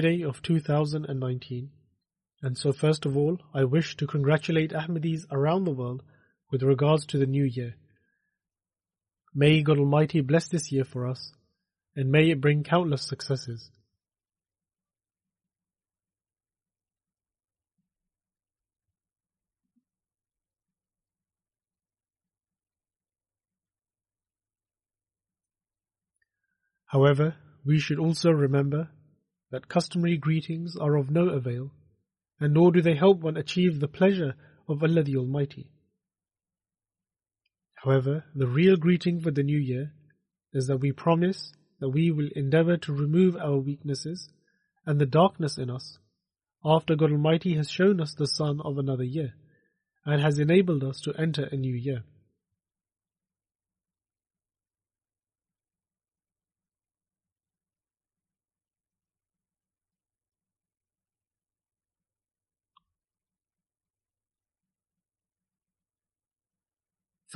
Friday of 2019. And so, first of all, I wish to congratulate Ahmadis around the world with regards to the new year. May God Almighty bless this year for us, and may it bring countless successes. However, we should also remember that customary greetings are of no avail, and nor do they help one achieve the pleasure of Allah the Almighty. However, the real greeting for the new year is that we promise that we will endeavor to remove our weaknesses and the darkness in us after God Almighty has shown us the sun of another year and has enabled us to enter a new year.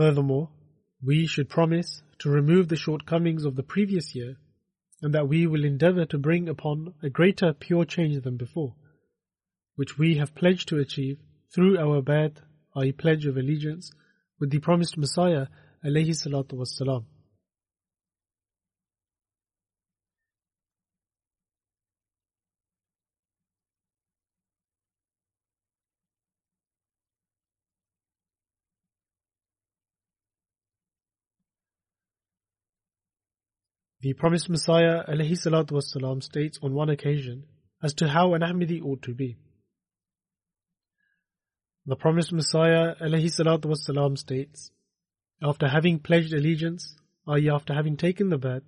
Furthermore, we should promise to remove the shortcomings of the previous year and that we will endeavor to bring upon a greater pure change than before, which we have pledged to achieve through our Bai'at, i.e. pledge of allegiance, with the promised Messiah, alayhi salatu wassalam. The promised Messiah والسلام, states on one occasion as to how an Ahmadi ought to be. The promised Messiah والسلام, states, After having pledged allegiance, i.e. after having taken the Bai'at,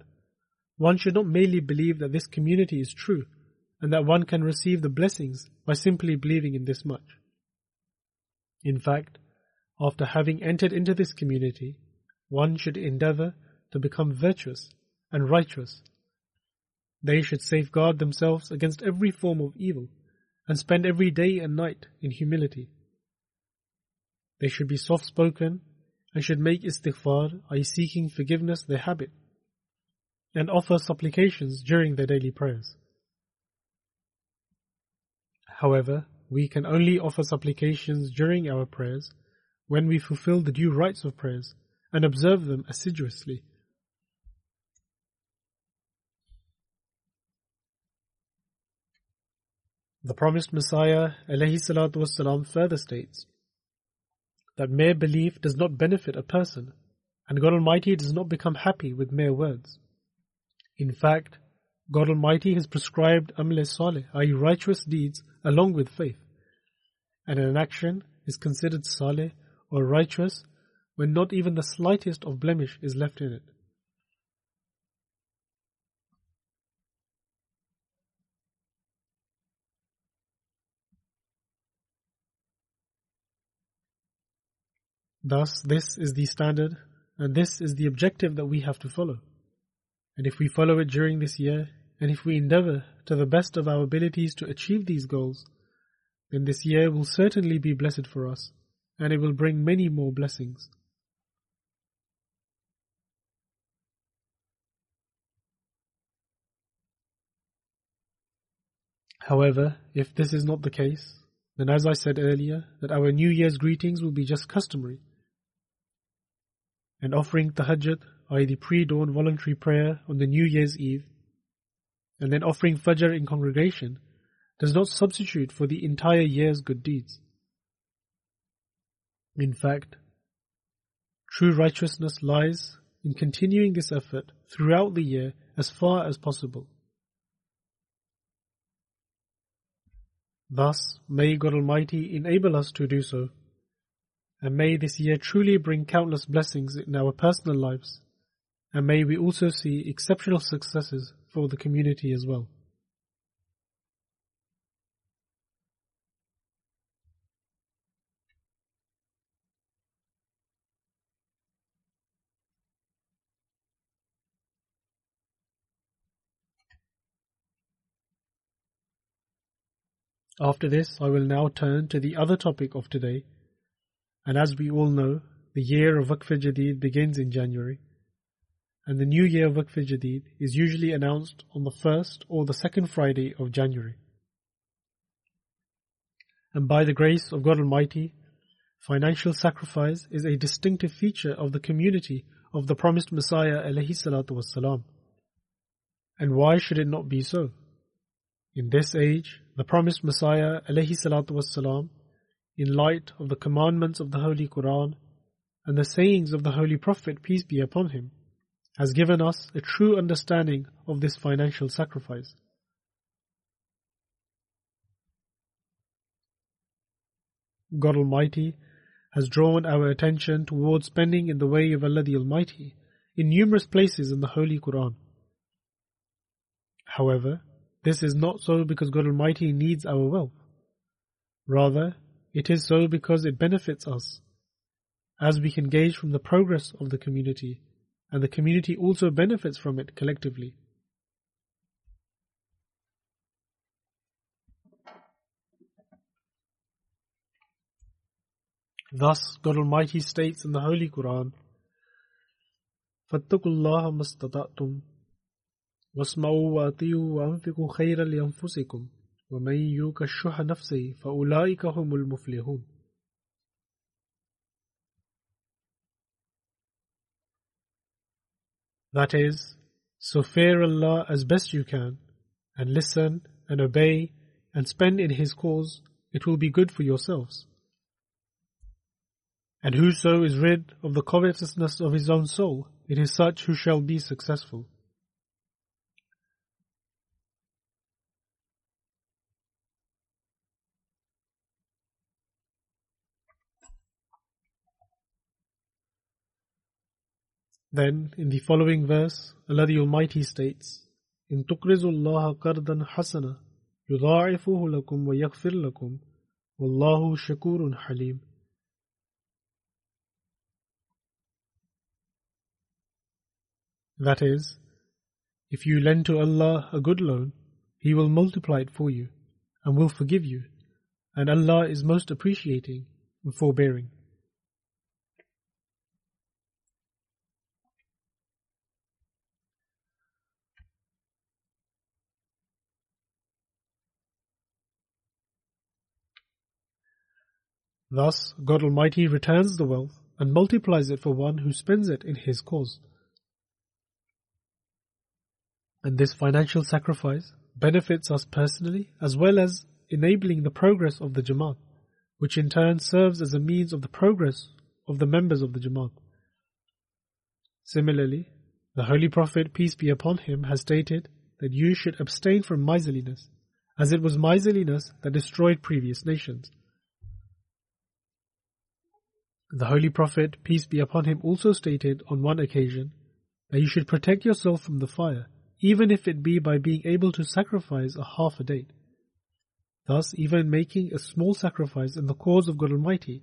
one should not merely believe that this community is true and that one can receive the blessings by simply believing in this much. In fact, after having entered into this community, one should endeavour to become virtuous and righteous. They should safeguard themselves against every form of evil and spend every day and night in humility. They should be soft spoken and should make istighfar, i.e., seeking forgiveness, their habit, and offer supplications during their daily prayers. However, we can only offer supplications during our prayers when we fulfill the due rites of prayers and observe them assiduously. The promised Messiah والسلام, further states that mere belief does not benefit a person, and God Almighty does not become happy with mere words. In fact, God Almighty has prescribed amal salih, i.e. righteous deeds, along with faith, and an action is considered salih or righteous when not even the slightest of blemish is left in it. Thus, this is the standard and this is the objective that we have to follow. And if we follow it during this year, and if we endeavor to the best of our abilities to achieve these goals, then this year will certainly be blessed for us, and it will bring many more blessings. However, if this is not the case, then as I said earlier, that our New Year's greetings will be just customary. And offering tahajjud, i.e. the pre-dawn voluntary prayer on the New Year's Eve, and then offering fajr in congregation, does not substitute for the entire year's good deeds. In fact, true righteousness lies in continuing this effort throughout the year as far as possible. Thus, may God Almighty enable us to do so, and may this year truly bring countless blessings in our personal lives, and may we also see exceptional successes for the community as well. After this, I will now turn to the other topic of today. And as we all know, the year of Waqf Jadid begins in January. And the new year of Waqf Jadid is usually announced on the first or the second Friday of January. And by the grace of God Almighty, financial sacrifice is a distinctive feature of the community of the promised Messiah alayhi salatu wasalam. And why should it not be so? In this age, the promised Messiah alayhi salatu wasalam, in light of the commandments of the Holy Quran and the sayings of the Holy Prophet, peace be upon him, has given us a true understanding of this financial sacrifice. God Almighty has drawn our attention towards spending in the way of Allah the Almighty in numerous places in the Holy Quran. However, this is not so because God Almighty needs our wealth. Rather, it is so because it benefits us, as we can gauge from the progress of the community, and the community also benefits from it collectively. Thus, God Almighty states in the Holy Quran, فَاتَّقُوا اللَّهَ مَا اسْتَطَعْتُمْ واسمعوا وأطيعوا وأنفقوا خيرا لأنفسكم ومن يوق الشح نفسه فأولئك هم المفلحون That is, so fear Allah as best you can, and listen and obey and spend in His cause, it will be good for yourselves. And whoso is rid of the covetousness of his own soul, it is such who shall be successful. Then, in the following verse, Allah the Almighty states, إن تقرضوا الله قرضا حسنا يضاعفه لكم ويغفر لكم والله شكور حليم That is, if you lend to Allah a good loan, He will multiply it for you and will forgive you, and Allah is most appreciating and forbearing. Thus, God Almighty returns the wealth and multiplies it for one who spends it in His cause. And this financial sacrifice benefits us personally as well as enabling the progress of the Jamaat, which in turn serves as a means of the progress of the members of the Jamaat. Similarly, the Holy Prophet, peace be upon him, has stated that you should abstain from miserliness, as it was miserliness that destroyed previous nations. The Holy Prophet, peace be upon him, also stated on one occasion that you should protect yourself from the fire, even if it be by being able to sacrifice a half a date. Thus, even making a small sacrifice in the cause of God Almighty,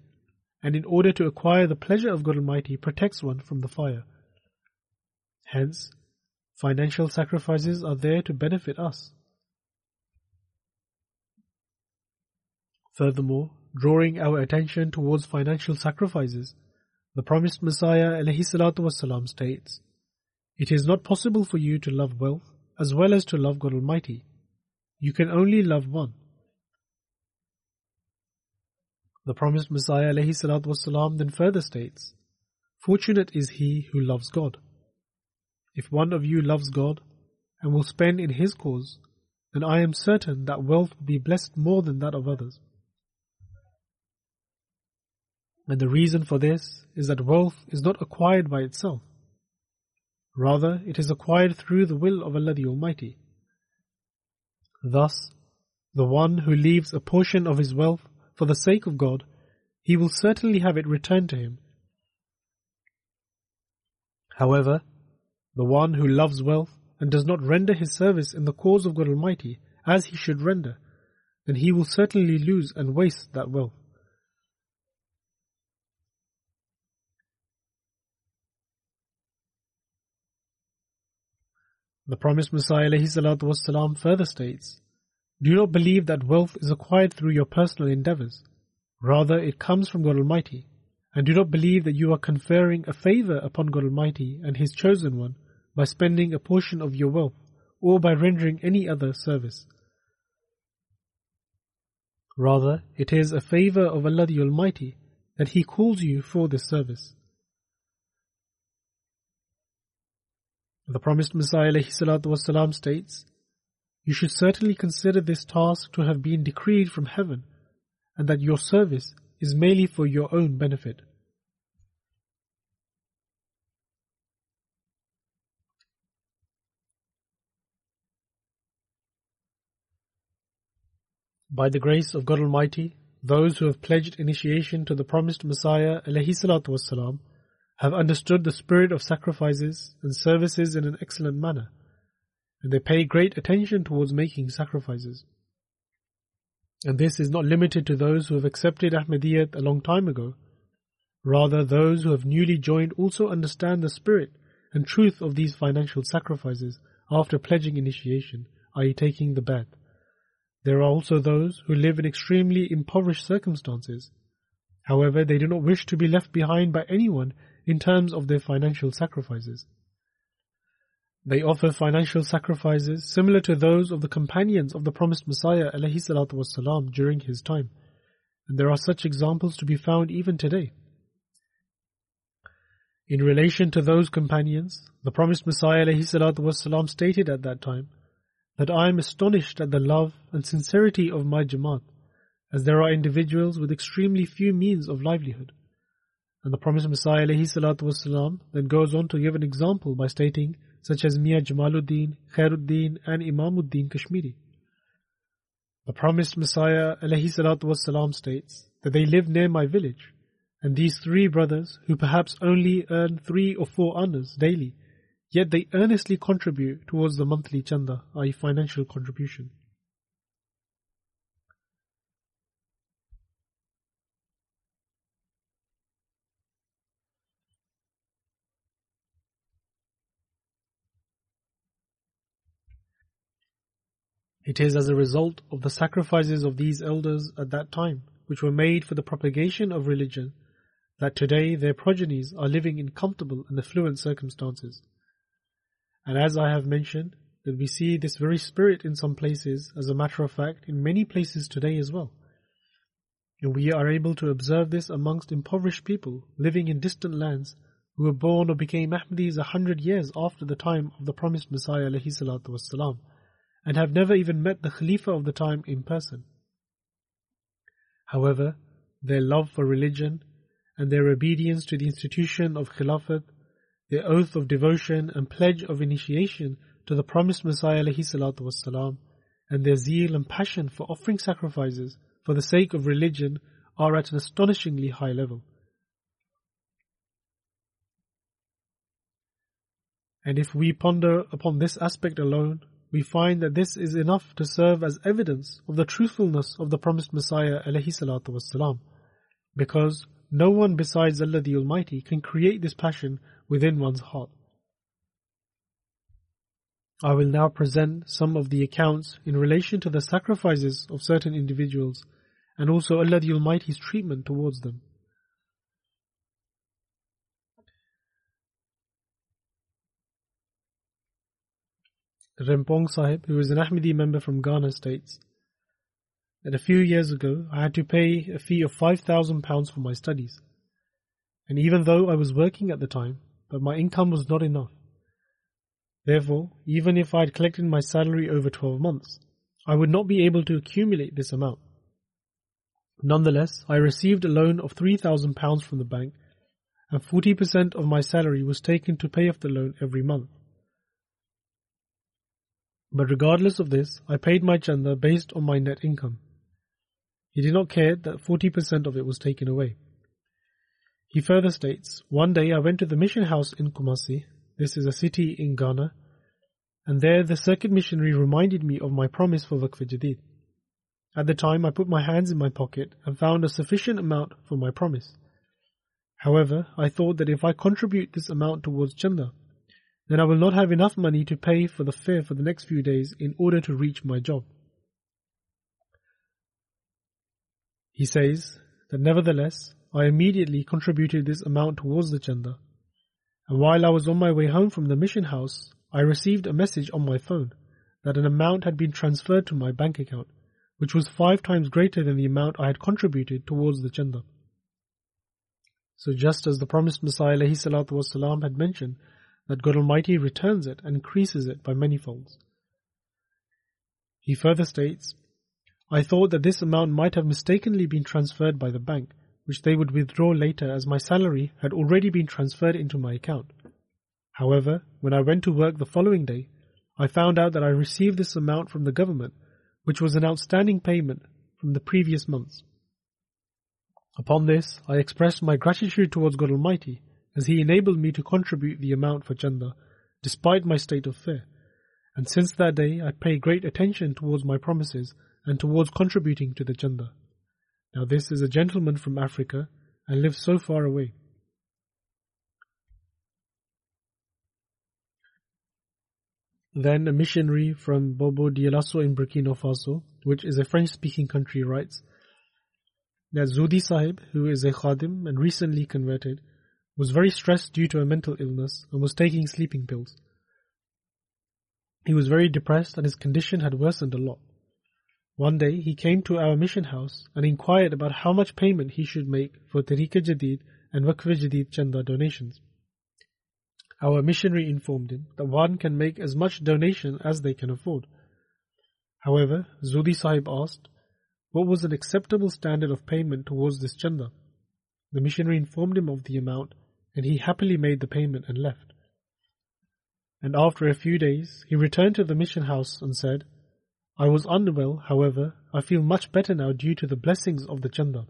and in order to acquire the pleasure of God Almighty, protects one from the fire. Hence, financial sacrifices are there to benefit us. Furthermore, drawing our attention towards financial sacrifices, the promised Messiah والسلام, states, It is not possible for you to love wealth as well as to love God Almighty. You can only love one. The promised Messiah والسلام, then further states, Fortunate is he who loves God. If one of you loves God and will spend in his cause, then I am certain that wealth will be blessed more than that of others. And the reason for this is that wealth is not acquired by itself. Rather, it is acquired through the will of Allah the Almighty. Thus, the one who leaves a portion of his wealth for the sake of God, he will certainly have it returned to him. However, the one who loves wealth and does not render his service in the cause of God Almighty as he should render, then he will certainly lose and waste that wealth. The promised Messiah والسلام, further states, Do not believe that wealth is acquired through your personal endeavors. Rather, it comes from God Almighty. And do not believe that you are conferring a favor upon God Almighty and His chosen one by spending a portion of your wealth or by rendering any other service. Rather, it is a favor of Allah the Almighty that He calls you for this service. The promised Messiah والسلام, states, You should certainly consider this task to have been decreed from heaven, and that your service is merely for your own benefit. By the grace of God Almighty, those who have pledged initiation to the promised Messiah والسلام, have understood the spirit of sacrifices and services in an excellent manner, and they pay great attention towards making sacrifices. And this is not limited to those who have accepted Ahmadiyyat a long time ago. Rather, those who have newly joined also understand the spirit and truth of these financial sacrifices after pledging initiation, i.e., taking the Bai'at. There are also those who live in extremely impoverished circumstances. However, they do not wish to be left behind by anyone in terms of their financial sacrifices. They offer financial sacrifices similar to those of the companions of the promised Messiah والسلام, during his time, and there are such examples to be found even today. In relation to those companions, the promised Messiah والسلام, stated at that time that I am astonished at the love and sincerity of my Jamaat, as there are individuals with extremely few means of livelihood. And the promised Messiah والسلام, then goes on to give an example by stating, such as Mia Jamaluddin, Khairuddin, and Imamuddin Kashmiri. The promised Messiah والسلام, states that they live near my village, and these three brothers, who perhaps only earn three or four annas daily, yet they earnestly contribute towards the monthly chanda, i.e., financial contribution. It is as a result of the sacrifices of these elders at that time, which were made for the propagation of religion, that today their progenies are living in comfortable and affluent circumstances. And as I have mentioned, that we see this very spirit in some places, as a matter of fact, in many places today as well. And we are able to observe this amongst impoverished people living in distant lands who were born or became Ahmadis a hundred years after the time of the promised Messiah salatu wasalam and have never even met the Khalifa of the time in person. However, their love for religion and their obedience to the institution of Khilafat, their oath of devotion and pledge of initiation to the promised Messiah والسلام, and their zeal and passion for offering sacrifices for the sake of religion are at an astonishingly high level. And if we ponder upon this aspect alone, we find that this is enough to serve as evidence of the truthfulness of the promised Messiah alayhi because no one besides Allah the Almighty can create this passion within one's heart. I will now present some of the accounts in relation to the sacrifices of certain individuals and also Allah the Almighty's treatment towards them. Rempong Sahib, who is an Ahmadi member from Ghana, states that a few years ago I had to pay a fee of £5,000 for my studies. And even though I was working at the time, but my income was not enough. Therefore, even if I had collected my salary over 12 months, I would not be able to accumulate this amount. Nonetheless, I received a loan of £3,000 from the bank, and 40% of my salary was taken to pay off the loan every month. But regardless of this, I paid my chanda based on my net income. He did not care that 40% of it was taken away. He further states, One day I went to the mission house in Kumasi, this is a city in Ghana, and there the circuit missionary reminded me of my promise for Waqf Jadid. At the time I put my hands in my pocket and found a sufficient amount for my promise. However, I thought that if I contribute this amount towards chanda, then I will not have enough money to pay for the fare for the next few days in order to reach my job. He says that nevertheless, I immediately contributed this amount towards the chanda. And while I was on my way home from the mission house, I received a message on my phone that an amount had been transferred to my bank account, which was five times greater than the amount I had contributed towards the chanda. So just as the promised Messiah والسلام, had mentioned that God Almighty returns it and increases it by many folds. He further states, I thought that this amount might have mistakenly been transferred by the bank, which they would withdraw later as my salary had already been transferred into my account. However, when I went to work the following day, I found out that I received this amount from the government, which was an outstanding payment from the previous months. Upon this, I expressed my gratitude towards God Almighty as He enabled me to contribute the amount for Chanda, despite my state of fear. And since that day, I pay great attention towards my promises and towards contributing to the Chanda. Now, this is a gentleman from Africa and lives so far away. Then a missionary from Bobo Dioulasso in Burkina Faso, which is a French speaking country, writes that Zudi Sahib, who is a Khadim and recently converted, was very stressed due to a mental illness and was taking sleeping pills. He was very depressed and his condition had worsened a lot. One day he came to our mission house and inquired about how much payment he should make for Tehreek Jadid and Waqf Jadid Chanda donations. Our missionary informed him that one can make as much donation as they can afford. However, Zudi Sahib asked, what was an acceptable standard of payment towards this chanda? The missionary informed him of the amount and he happily made the payment and left. And after a few days, he returned to the mission house and said, I was unwell, however, I feel much better now due to the blessings of the chanda.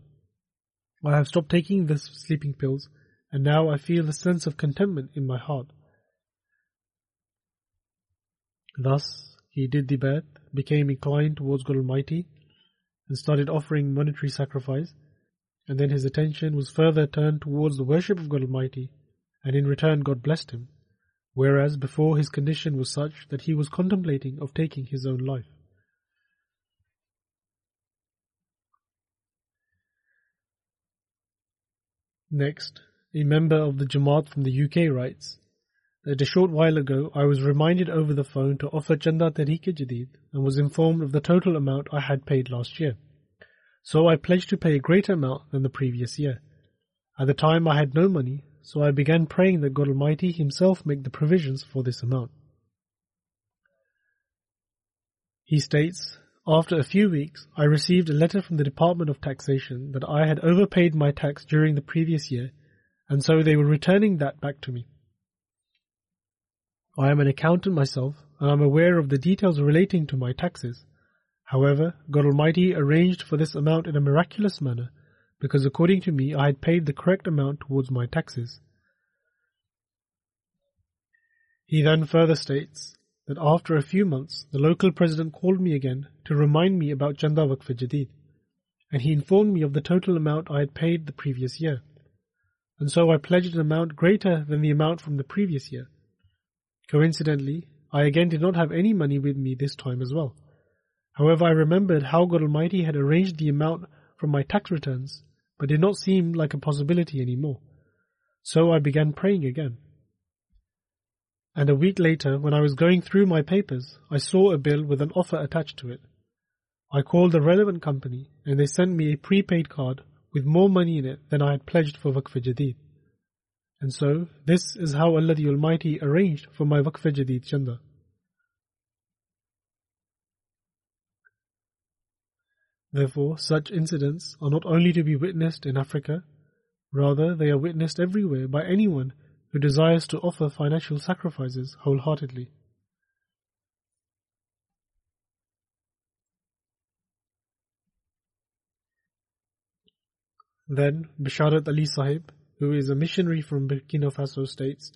I have stopped taking the sleeping pills, and now I feel a sense of contentment in my heart. Thus, he did the Bai'at, became inclined towards God Almighty, and started offering monetary sacrifice, and then his attention was further turned towards the worship of God Almighty, and in return God blessed him, whereas before his condition was such that he was contemplating of taking his own life. Next, a member of the Jamaat from the UK writes that a short while ago I was reminded over the phone to offer Chanda Tehreek Jadid and was informed of the total amount I had paid last year. So I pledged to pay a greater amount than the previous year. At the time I had no money, so I began praying that God Almighty Himself make the provisions for this amount. He states, After a few weeks, I received a letter from the Department of Taxation that I had overpaid my tax during the previous year, and so they were returning that back to me. I am an accountant myself, and I am aware of the details relating to my taxes. However, God Almighty arranged for this amount in a miraculous manner, because according to me I had paid the correct amount towards my taxes. He then further states that after a few months, the local president called me again to remind me about Chanda Waqf Jadid, and he informed me of the total amount I had paid the previous year. And so I pledged an amount greater than the amount from the previous year. Coincidentally, I again did not have any money with me this time as well. However, I remembered how God Almighty had arranged the amount from my tax returns, but did not seem like a possibility anymore. So I began praying again. And a week later, when I was going through my papers, I saw a bill with an offer attached to it. I called the relevant company, and they sent me a prepaid card with more money in it than I had pledged for Waqf Jadid. And so, this is how Allah the Almighty arranged for my Waqf Jadid Chanda. Therefore, such incidents are not only to be witnessed in Africa, rather they are witnessed everywhere by anyone who desires to offer financial sacrifices wholeheartedly. Then Bisharat Ali Sahib, who is a missionary from Burkina Faso states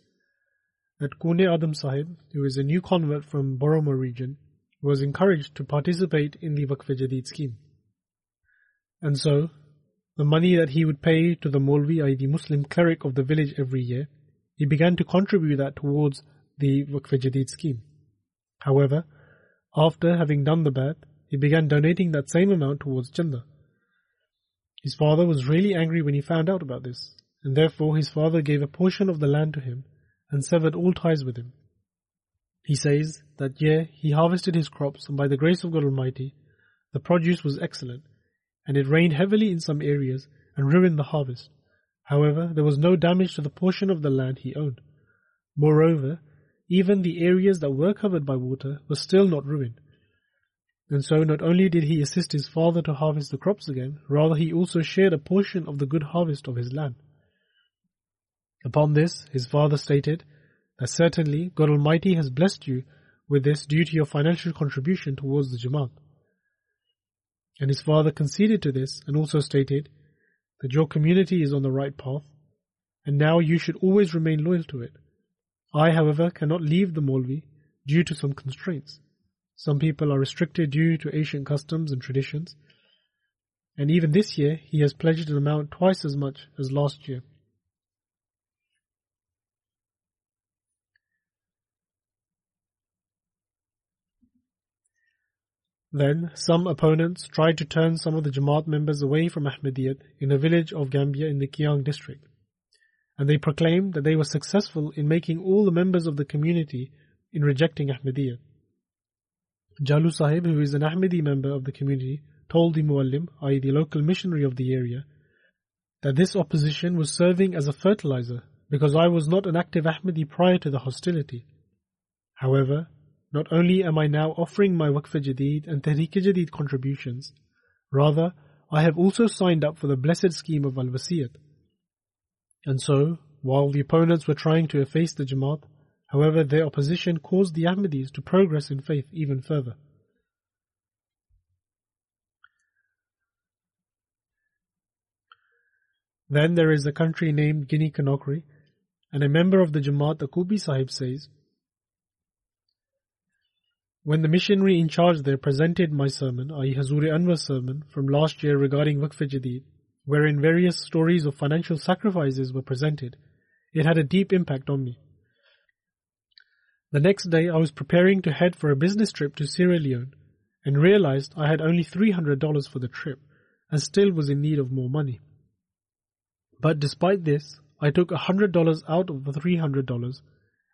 that Kune Adam Sahib, who is a new convert from Boromo region, was encouraged to participate in the Waqf Jadid scheme. And so, the money that he would pay to the Molvi, i.e. the Muslim cleric of the village every year, he began to contribute that towards the Waqf Jadid scheme. However, after having done the Bai'at, he began donating that same amount towards Chanda. His father was really angry when he found out about this, and therefore his father gave a portion of the land to him and severed all ties with him. He says that year he harvested his crops, and by the grace of God Almighty, the produce was excellent, and it rained heavily in some areas and ruined the harvest. However, there was no damage to the portion of the land he owned. Moreover, even the areas that were covered by water were still not ruined. And so not only did he assist his father to harvest the crops again, rather he also shared a portion of the good harvest of his land. Upon this, his father stated that certainly God Almighty has blessed you with this due to your financial contribution towards the Jamaat. And his father conceded to this and also stated that your community is on the right path, and now you should always remain loyal to it. I, however, cannot leave the Molvi due to some constraints. Some people are restricted due to ancient customs and traditions, and even this year he has pledged an amount twice as much as last year. Then, some opponents tried to turn some of the Jamaat members away from Ahmadiyyat in a village of Gambia in the Kiang district. And they proclaimed that they were successful in making all the members of the community in rejecting Ahmadiyyat. Jalu Sahib, who is an Ahmadi member of the community, told the Muallim, i.e. the local missionary of the area, that this opposition was serving as a fertilizer because I was not an active Ahmadi prior to the hostility. However, not only am I now offering my Waqf Jadid and Tehreek Jadid contributions, rather, I have also signed up for the blessed scheme of Al Wasiyat. And so, while the opponents were trying to efface the Jamaat, however, their opposition caused the Ahmadis to progress in faith even further. Then there is a country named Guinea Conakry, and a member of the Jamaat Akubi Sahib says, when the missionary in charge there presented my sermon, i.e. Hazuri Anwar's sermon from last year regarding Waqf Jadid, wherein various stories of financial sacrifices were presented, it had a deep impact on me. The next day I was preparing to head for a business trip to Sierra Leone and realized I had only $300 for the trip and still was in need of more money. But despite this, I took $100 out of the $300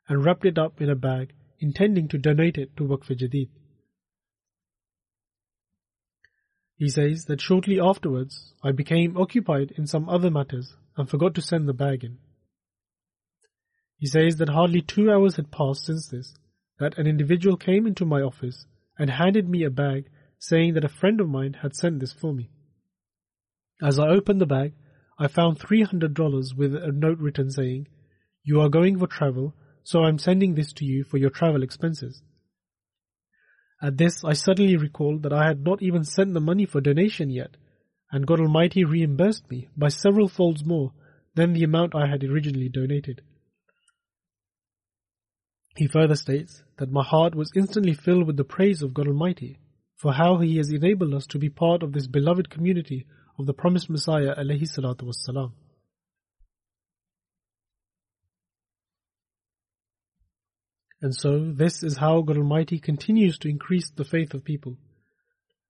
and wrapped it up in a bag intending to donate it to Waqf Jadid. He says that shortly afterwards I became occupied in some other matters and forgot to send the bag in. He says that hardly two hours had passed since this, that an individual came into my office and handed me a bag saying that a friend of mine had sent this for me. As I opened the bag, I found $300 with a note written saying, You are going for travel so I'm sending this to you for your travel expenses. At this, I suddenly recalled that I had not even sent the money for donation yet, and God Almighty reimbursed me by several folds more than the amount I had originally donated. He further states that my heart was instantly filled with the praise of God Almighty for how He has enabled us to be part of this beloved community of the promised Messiah alayhi salatu wassalam. And so, this is how God Almighty continues to increase the faith of people.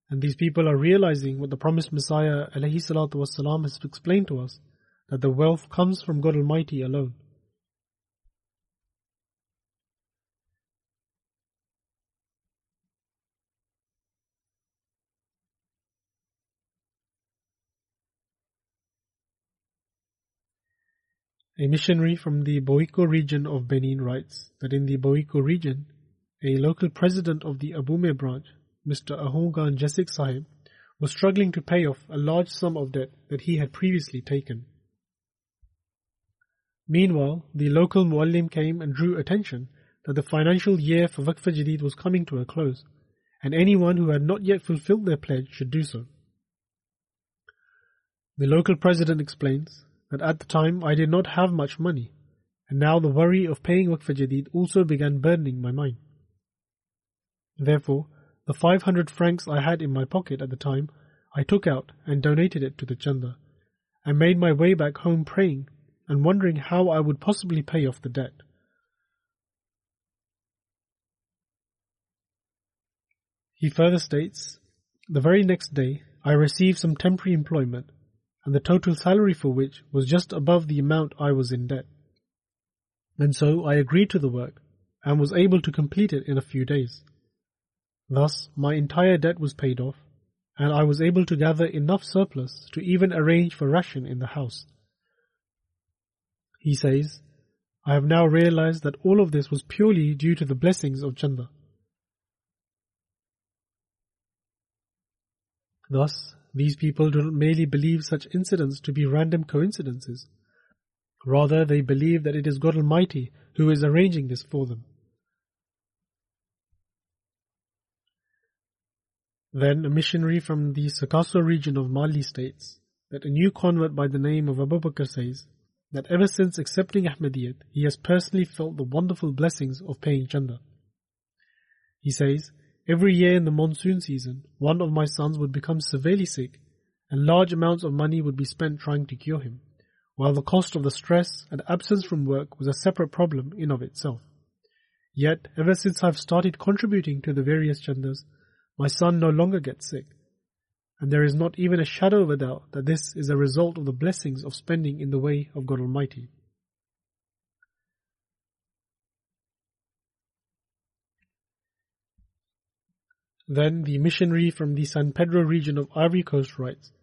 And these people are realizing what the promised Messiah wasalam has explained to us, that the wealth comes from God Almighty alone. A missionary from the Boiko region of Benin writes that in the Boiko region, a local president of the Abume branch, Mr. Ahungan Jesik Sahib, was struggling to pay off a large sum of debt that he had previously taken. Meanwhile, the local muallim came and drew attention that the financial year for Waqf Jadid was coming to a close, and anyone who had not yet fulfilled their pledge should do so. The local president explains that at the time I did not have much money, and now the worry of paying Waqf Jadid also began burdening my mind. Therefore, the 500 francs I had in my pocket at the time, I took out and donated it to the Chanda, and made my way back home praying and wondering how I would possibly pay off the debt. He further states, The very next day I received some temporary employment and the total salary for which was just above the amount I was in debt. And so I agreed to the work and was able to complete it in a few days. Thus, my entire debt was paid off, and I was able to gather enough surplus to even arrange for ration in the house. He says, I have now realized that all of this was purely due to the blessings of Chanda. Thus, these people do not merely believe such incidents to be random coincidences. Rather, they believe that it is God Almighty who is arranging this for them. Then a missionary from the Sikasso region of Mali states that a new convert by the name of Abu Bakr says that ever since accepting Ahmadiyyat, he has personally felt the wonderful blessings of paying chanda. He says, Every year in the monsoon season, one of my sons would become severely sick, and large amounts of money would be spent trying to cure him, while the cost of the stress and absence from work was a separate problem in of itself. Yet, ever since I've started contributing to the various chandas, my son no longer gets sick, and there is not even a shadow of a doubt that this is a result of the blessings of spending in the way of God Almighty. Then the missionary from the San Pedro region of Ivory Coast writes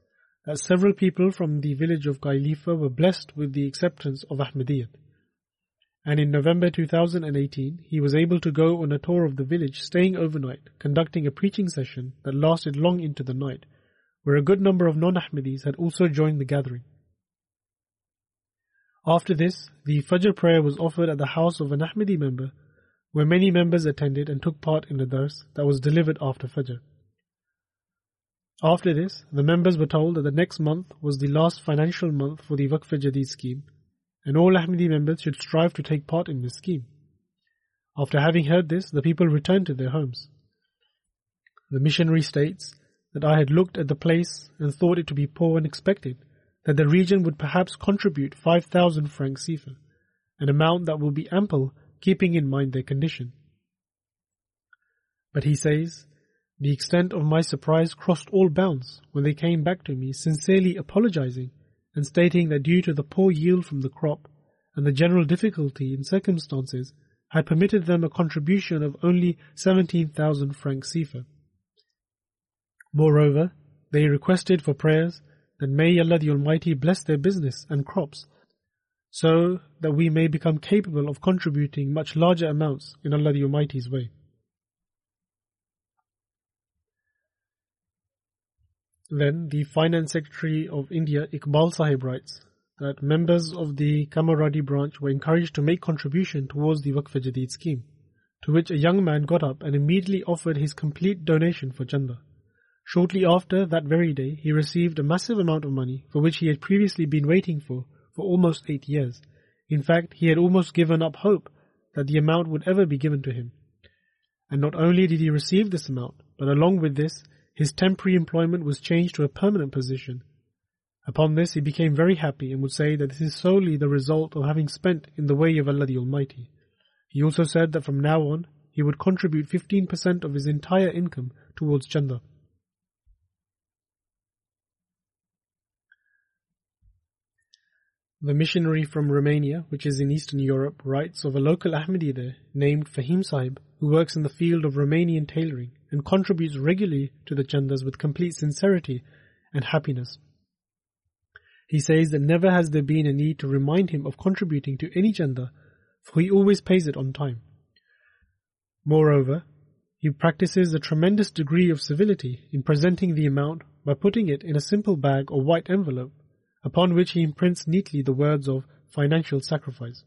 that several people from the village of Kailifa were blessed with the acceptance of Ahmadiyyat. And in November 2018, he was able to go on a tour of the village, staying overnight, conducting a preaching session that lasted long into the night, where a good number of non-Ahmadis had also joined the gathering. After this, the Fajr prayer was offered at the house of an Ahmadi member where many members attended and took part in the dars that was delivered after Fajr. After this, the members were told that the next month was the last financial month for the Waqf Jadid scheme, and all Ahmadi members should strive to take part in this scheme. After having heard this, the people returned to their homes. The missionary states that I had looked at the place and thought it to be poor and expected that the region would perhaps contribute 5,000 francs CFA, an amount that will be ample keeping in mind their condition. But he says, the extent of my surprise crossed all bounds when they came back to me sincerely apologizing and stating that due to the poor yield from the crop and the general difficulty in circumstances had permitted them a contribution of only 17,000 francs CFA. Moreover, they requested for prayers that may Allah the Almighty bless their business and crops so that we may become capable of contributing much larger amounts in Allah the Almighty's way. Then the Finance Secretary of India, Iqbal Sahib, writes that members of the Kamaradi branch were encouraged to make contribution towards the Waqf Jadid scheme, to which a young man got up and immediately offered his complete donation for Chanda. Shortly after that very day, he received a massive amount of money for which he had previously been waiting for for almost eight years. In fact, he had almost given up hope that the amount would ever be given to him. And not only did he receive this amount, but along with this, his temporary employment was changed to a permanent position. Upon this, he became very happy and would say that this is solely the result of having spent in the way of Allah the Almighty. He also said that from now on, he would contribute 15% of his entire income towards Chanda. The missionary from Romania, which is in Eastern Europe, writes of a local Ahmadi there named Fahim Sahib, who works in the field of Romanian tailoring and contributes regularly to the chandas with complete sincerity and happiness. He says that never has there been a need to remind him of contributing to any chanda, for he always pays it on time. Moreover, he practices a tremendous degree of civility in presenting the amount by putting it in a simple bag or white envelope upon which he imprints neatly the words of financial sacrifice.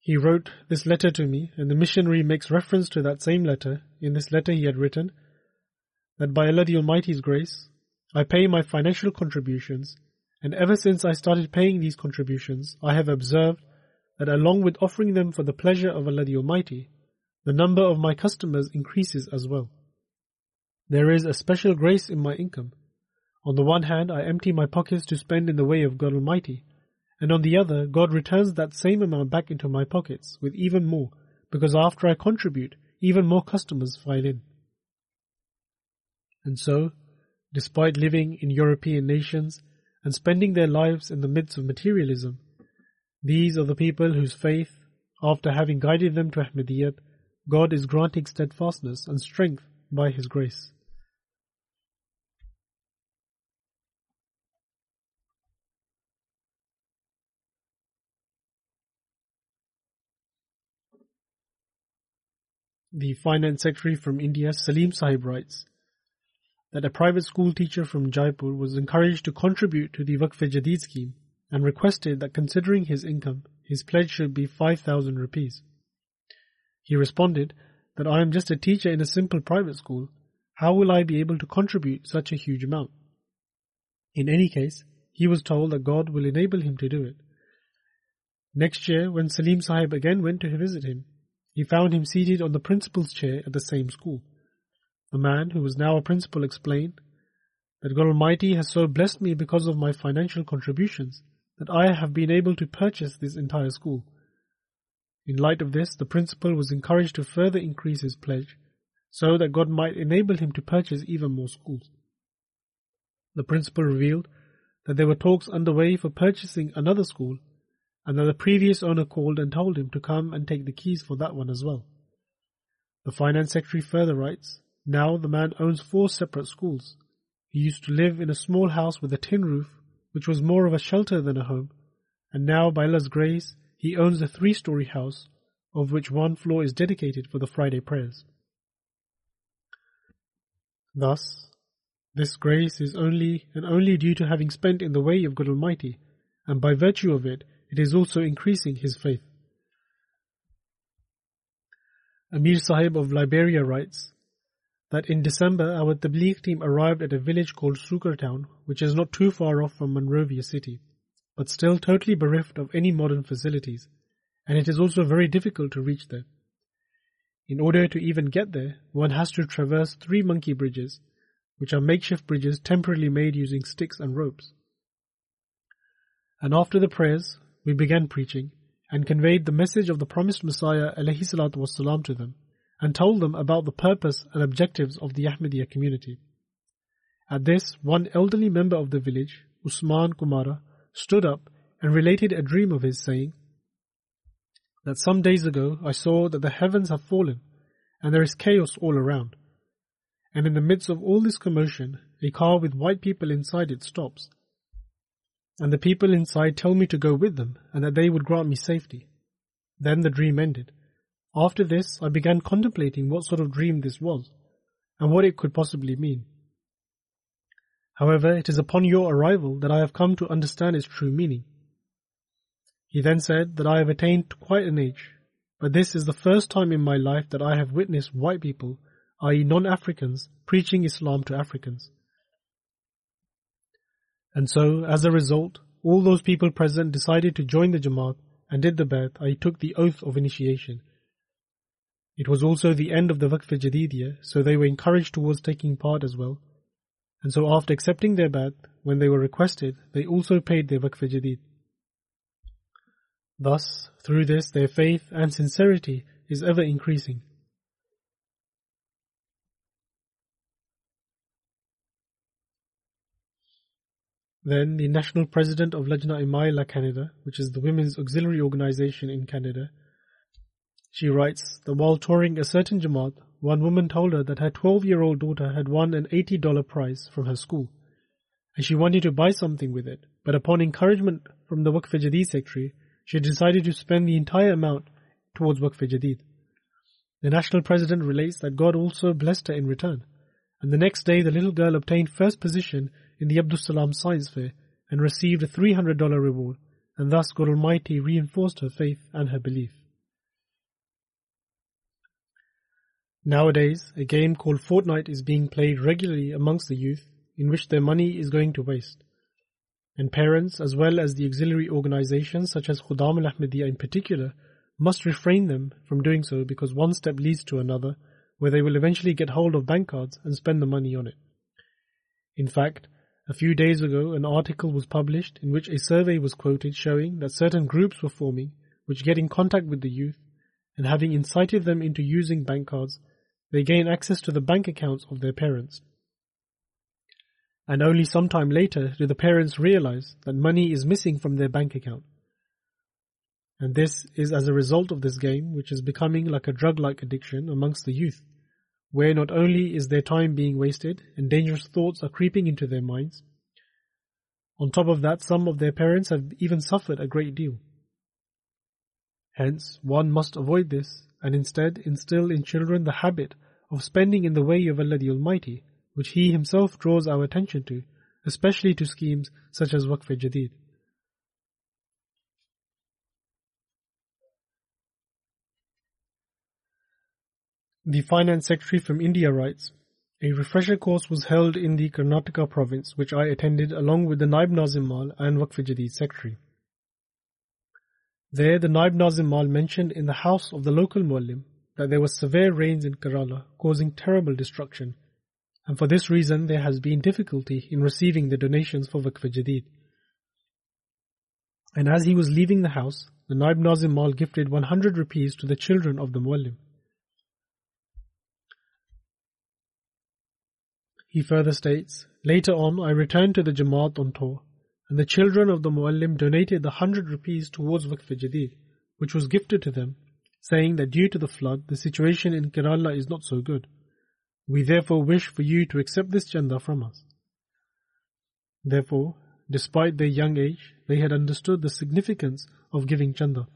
He wrote this letter to me, and the missionary makes reference to that same letter. In this letter, he had written that by Allah the Almighty's grace, I pay my financial contributions, and ever since I started paying these contributions, I have observed that along with offering them for the pleasure of Allah the Almighty, the number of my customers increases as well. There is a special grace in my income on the one hand, I empty my pockets to spend in the way of God Almighty, and on the other, God returns that same amount back into my pockets with even more, because after I contribute, even more customers file in. And so, despite living in European nations and spending their lives in the midst of materialism, these are the people whose faith, after having guided them to Ahmadiyyat, God is granting steadfastness and strength by His grace. The finance secretary from India, Salim Sahib, writes that a private school teacher from Jaipur was encouraged to contribute to the Waqf Jadid scheme and requested that considering his income, his pledge should be 5,000 rupees. He responded that I am just a teacher in a simple private school. How will I be able to contribute such a huge amount? In any case, he was told that God will enable him to do it. Next year, when Salim Sahib again went to visit him, he found him seated on the principal's chair at the same school. The man, who was now a principal, explained that God Almighty has so blessed me because of my financial contributions that I have been able to purchase this entire school. In light of this, the principal was encouraged to further increase his pledge so that God might enable him to purchase even more schools. The principal revealed that there were talks underway for purchasing another school and that the previous owner called and told him to come and take the keys for that one as well. The finance secretary further writes, Now the man owns four separate schools. He used to live in a small house with a tin roof, which was more of a shelter than a home, and now by Allah's grace, he owns a three-story house, of which one floor is dedicated for the Friday prayers. Thus, this grace is only and only due to having spent in the way of God Almighty, and by virtue of it, it is also increasing his faith. Amir Sahib of Liberia writes that in December our Tabligh team arrived at a village called Sukar town, which is not too far off from Monrovia city, but still totally bereft of any modern facilities, and it is also very difficult to reach there. In order to even get there, one has to traverse three monkey bridges, which are makeshift bridges temporarily made using sticks and ropes. And after the prayers, we began preaching and conveyed the message of the promised Messiah والسلام, to them and told them about the purpose and objectives of the Ahmadiyya community. At this, one elderly member of the village, Usman Kumara, stood up and related a dream of his, saying that some days ago I saw that the heavens have fallen and there is chaos all around. And in the midst of all this commotion, a car with white people inside it stops and the people inside tell me to go with them and that they would grant me safety. Then the dream ended. After this, I began contemplating what sort of dream this was and what it could possibly mean. However, it is upon your arrival that I have come to understand its true meaning. He then said that I have attained quite an age, but this is the first time in my life that I have witnessed white people, i.e., non Africans, preaching Islam to Africans. And so, as a result, all those people present decided to join the Jamaat and did the Bai'at, I took the oath of initiation. It was also the end of the Waqf Jadid so they were encouraged towards taking part as well. And so after accepting their Bai'at, when they were requested, they also paid their Waqf Jadid. Thus, through this, their faith and sincerity is ever increasing. Then the national president of Lajna Imaillah Canada, which is the women's auxiliary organization in Canada, she writes that while touring a certain Jamaat, one woman told her that her 12 year old daughter had won an $80 prize from her school, and she wanted to buy something with it, but upon encouragement from the Waqf Jadid secretary, she decided to spend the entire amount towards Waqf Jadid. The national president relates that God also blessed her in return, and the next day the little girl obtained first position in the Abdus Salam Science Fair and received a $300 reward, and thus God Almighty reinforced her faith and her belief. Nowadays, a game called Fortnite is being played regularly amongst the youth in which their money is going to waste. And parents, as well as the auxiliary organizations such as Khudam al Ahmadiyya in particular, must refrain them from doing so because one step leads to another, where they will eventually get hold of bank cards and spend the money on it. In fact, a few days ago, an article was published in which a survey was quoted showing that certain groups were forming which get in contact with the youth and having incited them into using bank cards, they gain access to the bank accounts of their parents. And only some time later do the parents realize that money is missing from their bank account. And this is as a result of this game, which is becoming like a drug like addiction amongst the youth where not only is their time being wasted and dangerous thoughts are creeping into their minds, on top of that, some of their parents have even suffered a great deal. Hence, one must avoid this and instead instill in children the habit of spending in the way of Allah the Almighty, which He Himself draws our attention to, especially to schemes such as Waqf Jadid. The Finance Secretary from India writes, A refresher course was held in the Karnataka province which I attended along with the Naib Nazim Mal and Waqf Secretary. There the Naib Nazim Mal mentioned in the house of the local Muallim that there were severe rains in Kerala causing terrible destruction and for this reason there has been difficulty in receiving the donations for Waqf Jadid. And as he was leaving the house, the Naib Nazim Mal gifted 100 rupees to the children of the Muallim. He further states, Later on, I returned to the Jamaat on tour, and the children of the Muallim donated the hundred rupees towards Waqf Jadid, which was gifted to them, saying that due to the flood, the situation in Kerala is not so good. We therefore wish for you to accept this chanda from us. Therefore, despite their young age, they had understood the significance of giving chanda.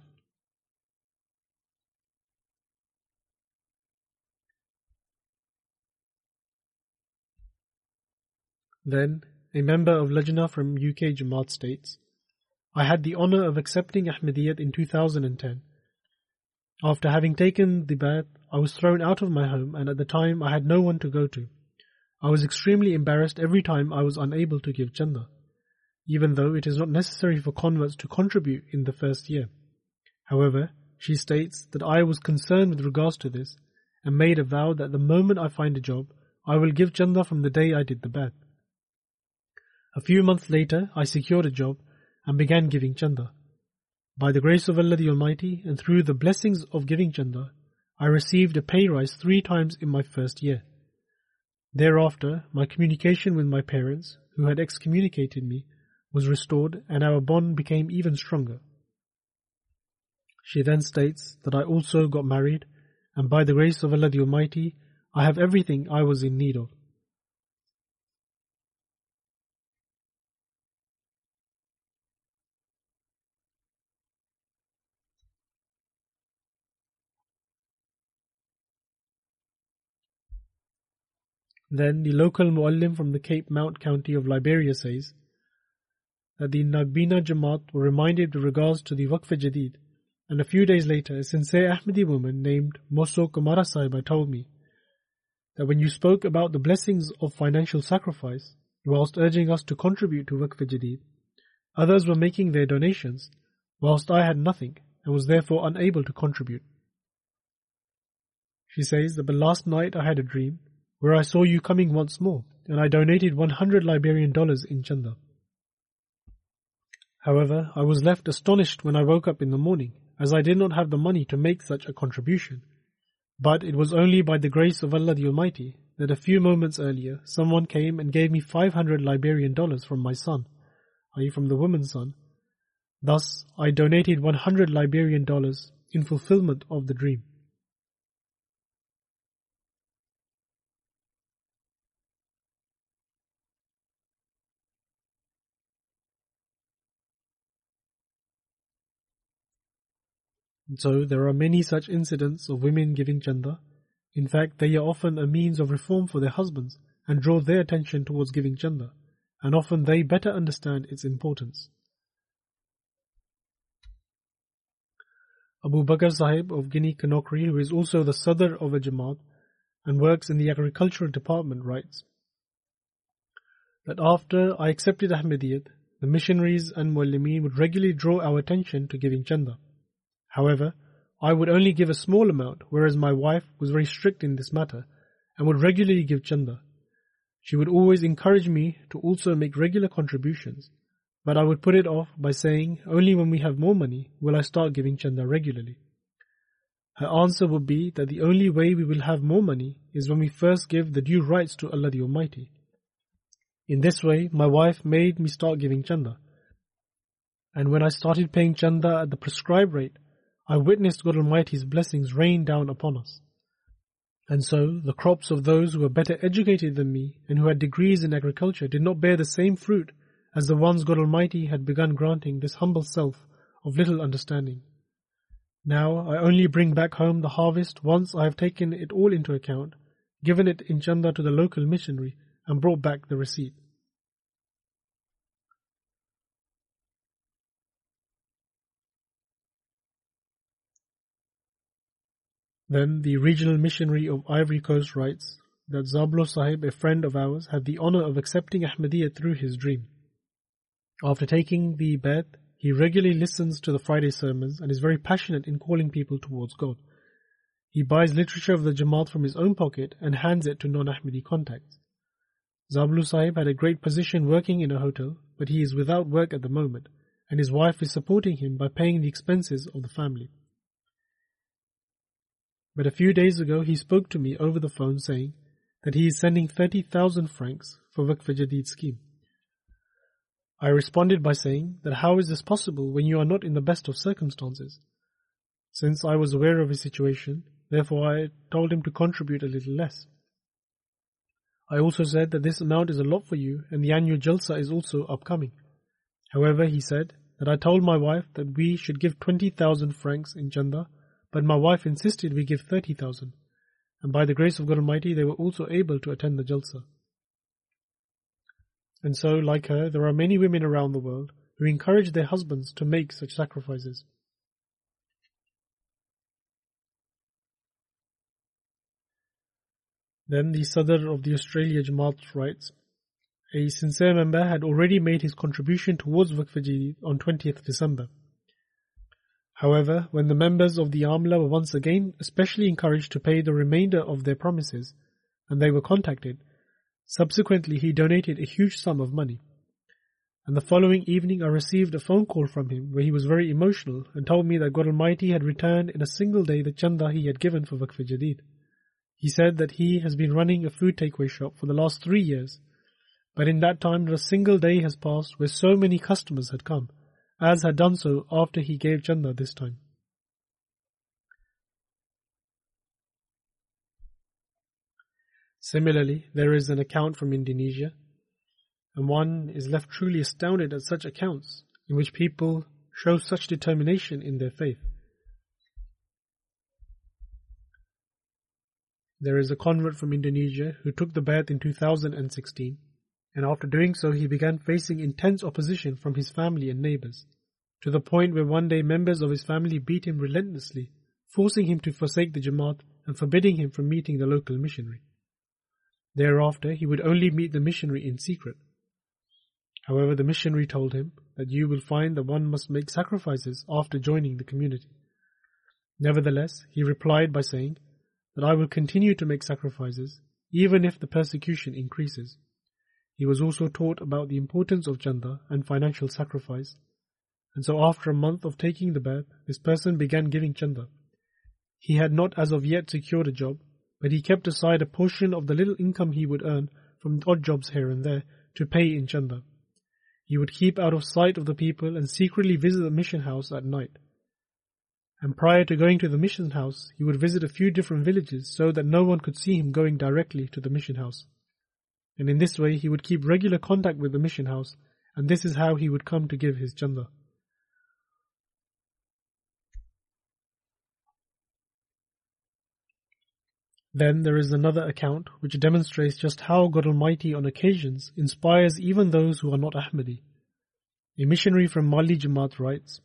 Then, a member of Lajna from UK Jamaat states, I had the honor of accepting Ahmadiyyat in 2010. After having taken the Bai'at, I was thrown out of my home and at the time I had no one to go to. I was extremely embarrassed every time I was unable to give chanda, even though it is not necessary for converts to contribute in the first year. However, she states that I was concerned with regards to this and made a vow that the moment I find a job, I will give chanda from the day I did the Bai'at. A few months later, I secured a job and began giving chanda. By the grace of Allah the Almighty and through the blessings of giving chanda, I received a pay rise three times in my first year. Thereafter, my communication with my parents, who had excommunicated me, was restored and our bond became even stronger. She then states that I also got married, and by the grace of Allah the Almighty, I have everything I was in need of. Then the local muallim from the Cape Mount county of Liberia says that the Nagbina Jamaat were reminded with regards to the Waqf Jadid, and a few days later a sincere Ahmadi woman named Moso Kumara Sahiba told me that when you spoke about the blessings of financial sacrifice, whilst urging us to contribute to Waqf Jadid, others were making their donations, whilst I had nothing, and was therefore unable to contribute. She says that but last night I had a dream where I saw you coming once more, and I donated 100 Liberian dollars in Chanda. However, I was left astonished when I woke up in the morning, as I did not have the money to make such a contribution. But it was only by the grace of Allah the Almighty that a few moments earlier someone came and gave me 500 Liberian dollars from my son, i.e. from the woman's son. Thus, I donated 100 Liberian dollars in fulfillment of the dream. So there are many such incidents of women giving chanda. In fact, they are often a means of reform for their husbands and draw their attention towards giving chanda, and often they better understand its importance. Abu Bakr Sahib of Guinea Conakry, who is also the Sadr of a Jamaat and works in the agricultural department, writes that after I accepted Ahmadiyyat, the missionaries and muallimeen would regularly draw our attention to giving chanda. However, I would only give a small amount, whereas my wife was very strict in this matter and would regularly give chanda. She would always encourage me to also make regular contributions, but I would put it off by saying only when we have more money will I start giving chanda regularly. Her answer would be that the only way we will have more money is when we first give the due rights to Allah the Almighty. In this way, my wife made me start giving chanda. And when I started paying chanda at the prescribed rate, I witnessed God Almighty's blessings rain down upon us. And so, the crops of those who were better educated than me and who had degrees in agriculture did not bear the same fruit as the ones God Almighty had begun granting this humble self of little understanding. Now I only bring back home the harvest once I have taken it all into account, given it in chanda to the local missionary, and brought back the receipt. Then the regional missionary of Ivory Coast writes that Zablo Sahib, a friend of ours, had the honor of accepting Ahmadiyya through his dream. After taking the Bai'at, he regularly listens to the Friday sermons and is very passionate in calling people towards God. He buys literature of the Jamaat from his own pocket and hands it to non-Ahmadi contacts. Zablu Sahib had a great position working in a hotel, but he is without work at the moment, and his wife is supporting him by paying the expenses of the family. But a few days ago he spoke to me over the phone saying that he is sending 30,000 francs for Waqf Jadid scheme. I responded by saying that how is this possible when you are not in the best of circumstances? Since I was aware of his situation, therefore I told him to contribute a little less. I also said that this amount is a lot for you and the annual Jalsa is also upcoming. However, he said that I told my wife that we should give 20,000 francs in Chanda but my wife insisted we give 30,000, and by the grace of God Almighty they were also able to attend the Jalsa. And so, like her, there are many women around the world who encourage their husbands to make such sacrifices. Then the Sadr of the Australia Jamaat writes, a sincere member had already made his contribution towards Waqf on 20th December. However, when the members of the Amla were once again especially encouraged to pay the remainder of their promises, and they were contacted, subsequently he donated a huge sum of money. And the following evening I received a phone call from him where he was very emotional and told me that God Almighty had returned in a single day the chanda he had given for Waqf Jadid. He said that he has been running a food takeaway shop for the last three years, but in that time not a single day has passed where so many customers had come as had done so after he gave Chanda this time. Similarly, there is an account from Indonesia, and one is left truly astounded at such accounts in which people show such determination in their faith. There is a convert from Indonesia who took the Bai'at in 2016 and after doing so he began facing intense opposition from his family and neighbors, to the point where one day members of his family beat him relentlessly, forcing him to forsake the Jamaat and forbidding him from meeting the local missionary. Thereafter he would only meet the missionary in secret. However, the missionary told him that you will find that one must make sacrifices after joining the community. Nevertheless, he replied by saying that I will continue to make sacrifices even if the persecution increases. He was also taught about the importance of chanda and financial sacrifice. And so after a month of taking the Bai'at, this person began giving chanda. He had not as of yet secured a job, but he kept aside a portion of the little income he would earn from odd jobs here and there to pay in chanda. He would keep out of sight of the people and secretly visit the mission house at night. And prior to going to the mission house, he would visit a few different villages so that no one could see him going directly to the mission house. And in this way, he would keep regular contact with the mission house, and this is how he would come to give his chanda. Then there is another account which demonstrates just how God Almighty on occasions inspires even those who are not Ahmadi. A missionary from Mali Jamaat writes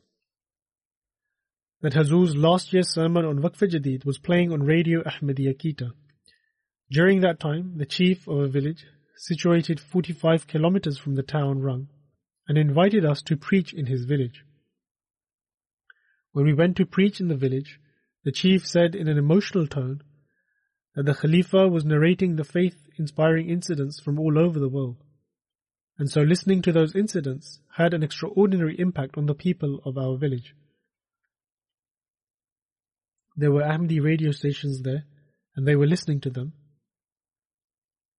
that Hazur's last year's sermon on Waqf Jadid was playing on Radio Ahmadiyya Quetta. During that time, the chief of a village, situated 45 kilometers from the town, rung and invited us to preach in his village. When we went to preach in the village, the chief said in an emotional tone that the Khalifa was narrating the faith inspiring incidents from all over the world. And so listening to those incidents had an extraordinary impact on the people of our village. There were Ahmadi radio stations there, and they were listening to them.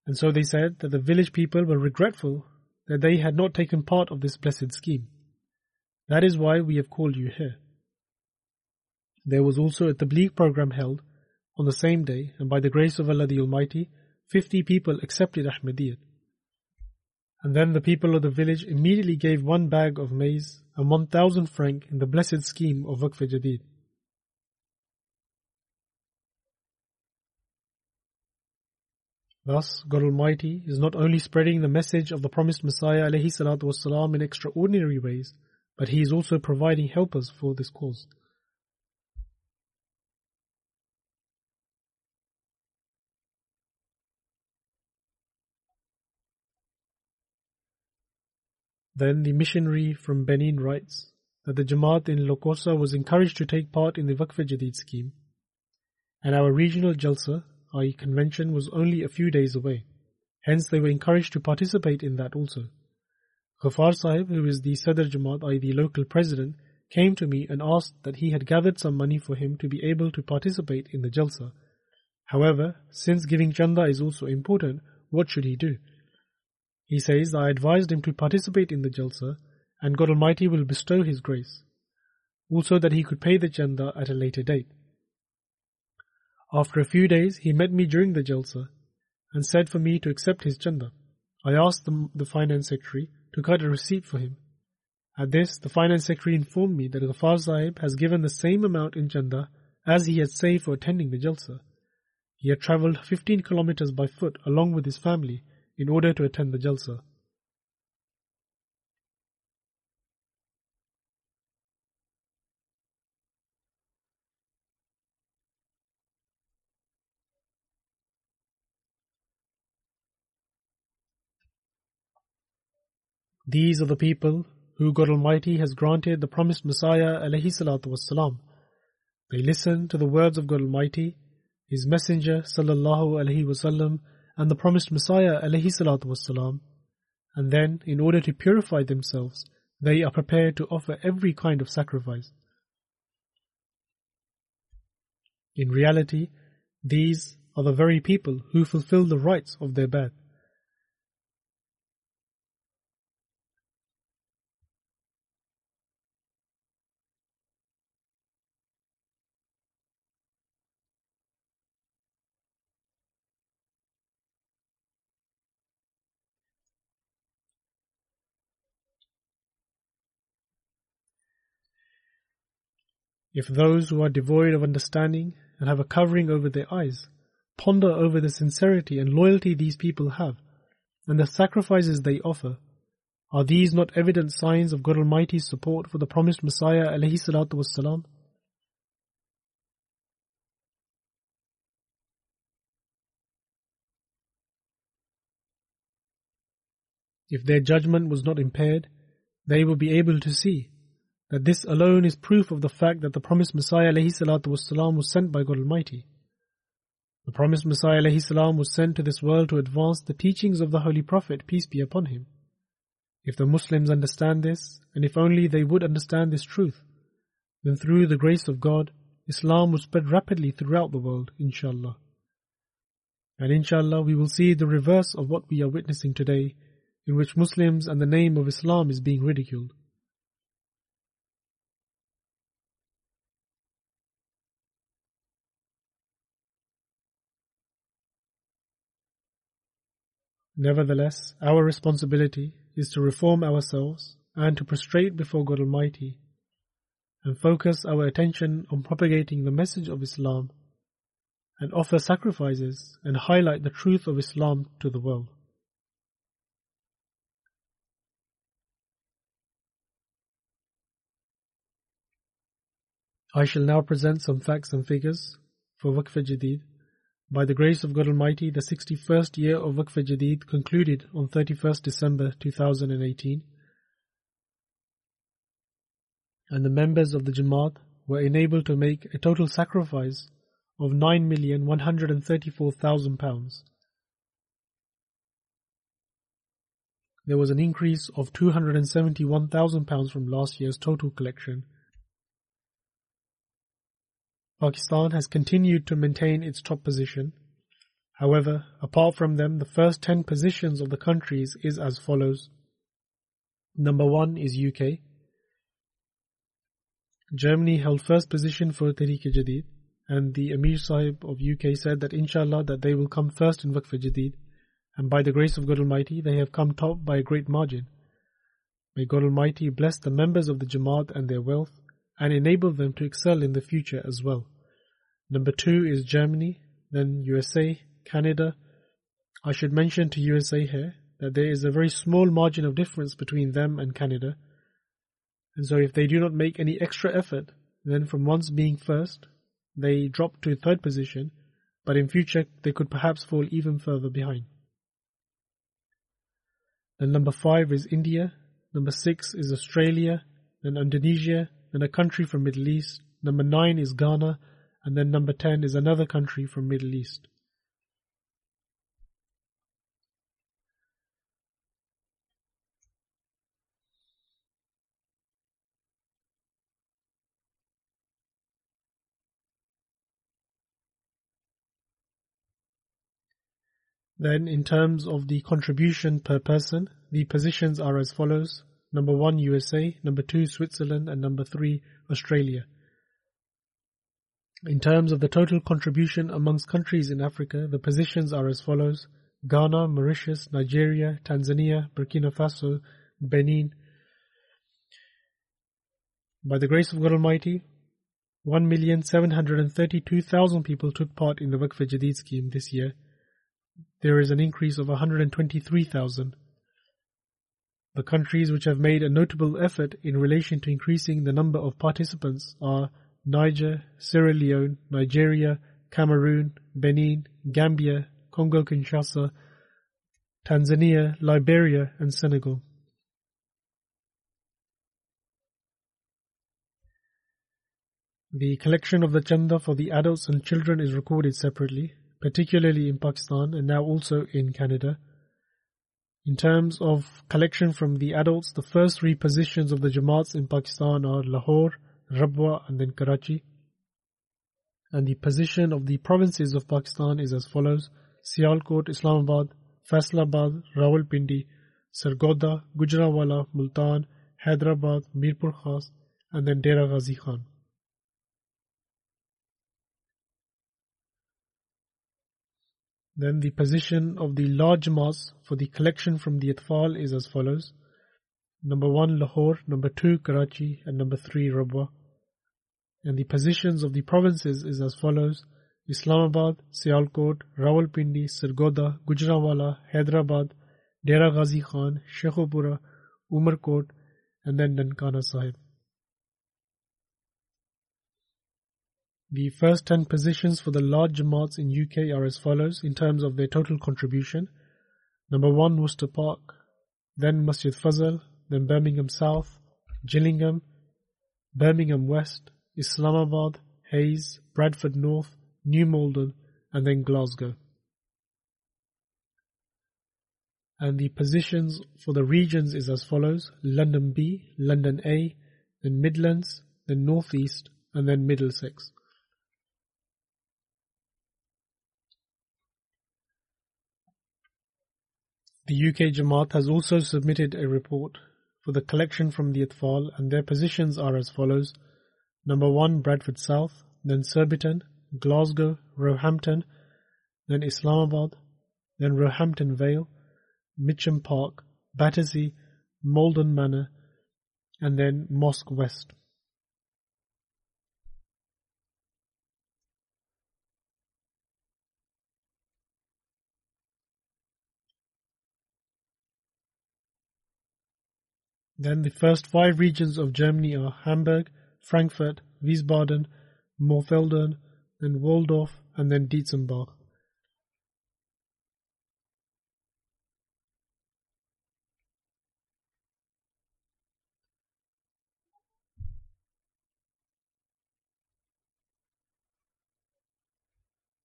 And so they said that the village people were regretful that they had not taken part of this blessed scheme. That is why we have called you here. There was also a tabligh program held on the same day, and by the grace of Allah the Almighty, fifty people accepted Ahmadiyyat. And then the people of the village immediately gave one bag of maize and one thousand franc in the blessed scheme of Waqf Jadid. Thus, God Almighty is not only spreading the message of the promised Messiah والسلام, in extraordinary ways, but He is also providing helpers for this cause. Then the missionary from Benin writes that the Jamaat in Lokosa was encouraged to take part in the Waqf Jadid scheme, and our regional Jalsa i.e. convention, was only a few days away. Hence they were encouraged to participate in that also. Ghaffar Sahib, who is the Sadr Jamaat, i.e. the local president, came to me and asked that he had gathered some money for him to be able to participate in the Jalsa. However, since giving chanda is also important, what should he do? He says, I advised him to participate in the Jalsa, and God Almighty will bestow His grace. Also that he could pay the chanda at a later date. After a few days, he met me during the Jalsa and said for me to accept his chanda. I asked the, the finance secretary to cut a receipt for him. At this, the finance secretary informed me that Ghaffar Sahib has given the same amount in chanda as he had saved for attending the Jalsa. He had travelled 15 kilometers by foot along with his family in order to attend the Jalsa. These are the people who God Almighty has granted the promised Messiah alayhi salatu wasalam. They listen to the words of God Almighty, His Messenger sallallahu alaihi wasallam, and the promised Messiah alayhi salatu wasalam. And then, in order to purify themselves, they are prepared to offer every kind of sacrifice. In reality, these are the very people who fulfill the rights of their birth. If those who are devoid of understanding and have a covering over their eyes ponder over the sincerity and loyalty these people have and the sacrifices they offer, are these not evident signs of God Almighty's support for the promised Messiah salatu if their judgment was not impaired, they will be able to see that this alone is proof of the fact that the promised Messiah والسلام, was sent by God Almighty. The promised Messiah والسلام, was sent to this world to advance the teachings of the Holy Prophet, peace be upon him. If the Muslims understand this, and if only they would understand this truth, then through the grace of God, Islam will spread rapidly throughout the world, inshallah. And inshallah, we will see the reverse of what we are witnessing today, in which Muslims and the name of Islam is being ridiculed. Nevertheless, our responsibility is to reform ourselves and to prostrate before God Almighty and focus our attention on propagating the message of Islam and offer sacrifices and highlight the truth of Islam to the world. I shall now present some facts and figures for Waqf Jadid by the grace of God Almighty, the 61st year of Waqf Jadid concluded on 31st December 2018, and the members of the Jamaat were enabled to make a total sacrifice of £9,134,000. There was an increase of £271,000 from last year's total collection Pakistan has continued to maintain its top position. However, apart from them, the first 10 positions of the countries is as follows. Number 1 is UK. Germany held first position for Tehreek Jadid and the Emir Sahib of UK said that inshallah that they will come first in Waqf Jadid and by the grace of God Almighty they have come top by a great margin. May God Almighty bless the members of the Jamaat and their wealth and enable them to excel in the future as well. Number two is Germany, then USA, Canada. I should mention to USA here that there is a very small margin of difference between them and Canada. And so if they do not make any extra effort, then from once being first, they drop to third position, but in future they could perhaps fall even further behind. Then number five is India, number six is Australia, then Indonesia, then a country from Middle East. Number 9 is Ghana, and then number 10 is another country from Middle East. Then, in terms of the contribution per person, the positions are as follows number one USA, number two Switzerland, and number three Australia. In terms of the total contribution amongst countries in Africa, the positions are as follows Ghana, Mauritius, Nigeria, Tanzania, Burkina Faso, Benin. By the grace of God Almighty, 1,732,000 people took part in the Waqf Jadid scheme this year. There is an increase of 123,000 the countries which have made a notable effort in relation to increasing the number of participants are Niger, Sierra Leone, Nigeria, Cameroon, Benin, Gambia, Congo Kinshasa, Tanzania, Liberia, and Senegal. The collection of the chanda for the adults and children is recorded separately, particularly in Pakistan and now also in Canada. In terms of collection from the adults, the first three positions of the Jamaats in Pakistan are Lahore, Rabwa, and then Karachi. And the position of the provinces of Pakistan is as follows Sialkot, Islamabad, Faisalabad, Rawalpindi, Sargodha, Gujranwala, Multan, Hyderabad, Mirpur Khas, and then Dera Ghazi Khan. Then the position of the large mass for the collection from the Atfal is as follows. Number 1 Lahore, number 2 Karachi, and number 3 Rabwa. And the positions of the provinces is as follows. Islamabad, Sialkot, Rawalpindi, Sargodha, Gujranwala, Hyderabad, Dera Ghazi Khan, Sheikhupura, Umarkot, and then Nankana Sahib. The first 10 positions for the large Jamaats in UK are as follows in terms of their total contribution. Number 1 Worcester Park, then Masjid Fazal, then Birmingham South, Gillingham, Birmingham West, Islamabad, Hayes, Bradford North, New Malden, and then Glasgow. And the positions for the regions is as follows London B, London A, then Midlands, then North East, and then Middlesex. The UK Jamaat has also submitted a report for the collection from the Atfal, and their positions are as follows Number 1, Bradford South, then Surbiton, Glasgow, Roehampton, then Islamabad, then Roehampton Vale, Mitcham Park, Battersea, Malden Manor, and then Mosque West. Then the first five regions of Germany are Hamburg, Frankfurt, Wiesbaden, Morfelden, then Walldorf, and then Dietzenbach.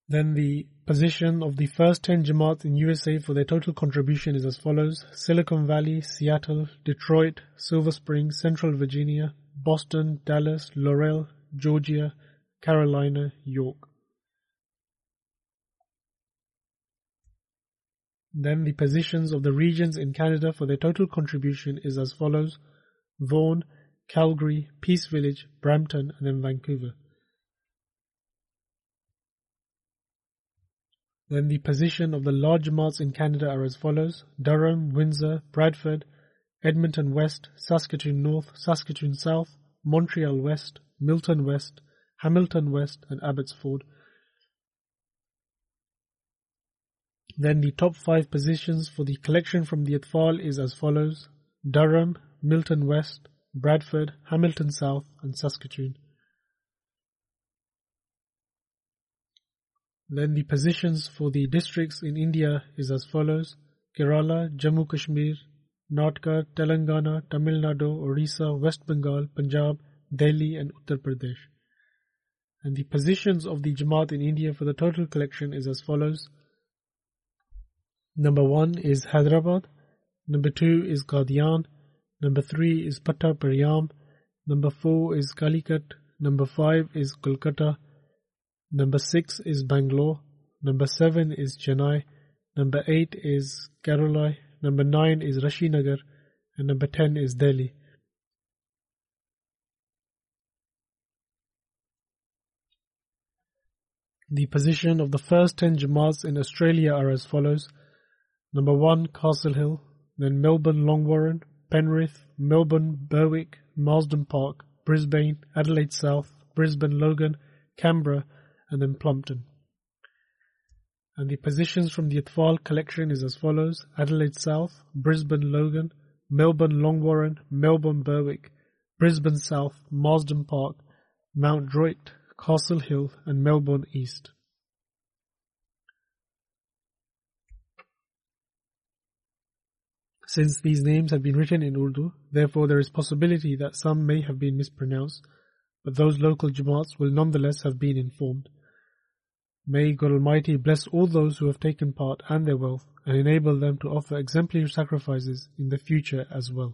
Then the position of the first 10 Jamaats in USA for their total contribution is as follows. Silicon Valley, Seattle, Detroit, Silver Spring, Central Virginia, Boston, Dallas, Laurel, Georgia, Carolina, York. Then the positions of the regions in Canada for their total contribution is as follows. Vaughan, Calgary, Peace Village, Brampton, and then Vancouver. Then the position of the large Jamaats in Canada are as follows Durham, Windsor, Bradford, Edmonton West, Saskatoon North, Saskatoon South, Montreal West, Milton West, Hamilton West, and Abbotsford. Then the top five positions for the collection from the Atfal is as follows Durham, Milton West, Bradford, Hamilton South, and Saskatoon. Then the positions for the districts in India is as follows Kerala, Jammu Kashmir, Nagda, Telangana, Tamil Nadu, Orissa, West Bengal, Punjab, Delhi, and Uttar Pradesh. And the positions of the Jamaat in India for the total collection is as follows. Number one is Hyderabad. Number two is Qadian. Number three is Patta Number four is Calicut. Number five is Kolkata. Number 6 is Bangalore. Number 7 is Chennai. Number 8 is Karoli. Number 9 is Rashinagar. And number 10 is Delhi. The position of the first 10 Jamaats in Australia are as follows. Number 1, Castle Hill. Then Melbourne Langwarrin, Penrith, Melbourne Berwick, Marsden Park, Brisbane, Adelaide South, Brisbane Logan, Canberra, and then Plumpton. And the positions from the Atfal collection is as follows Adelaide South, Brisbane Logan, Melbourne Langwarrin, Melbourne Berwick, Brisbane South, Marsden Park, Mount Druitt, Castle Hill, and Melbourne East. Since these names have been written in Urdu, therefore there is possibility that some may have been mispronounced, but those local Jamaats will nonetheless have been informed. May God Almighty bless all those who have taken part and their wealth and enable them to offer exemplary sacrifices in the future as well.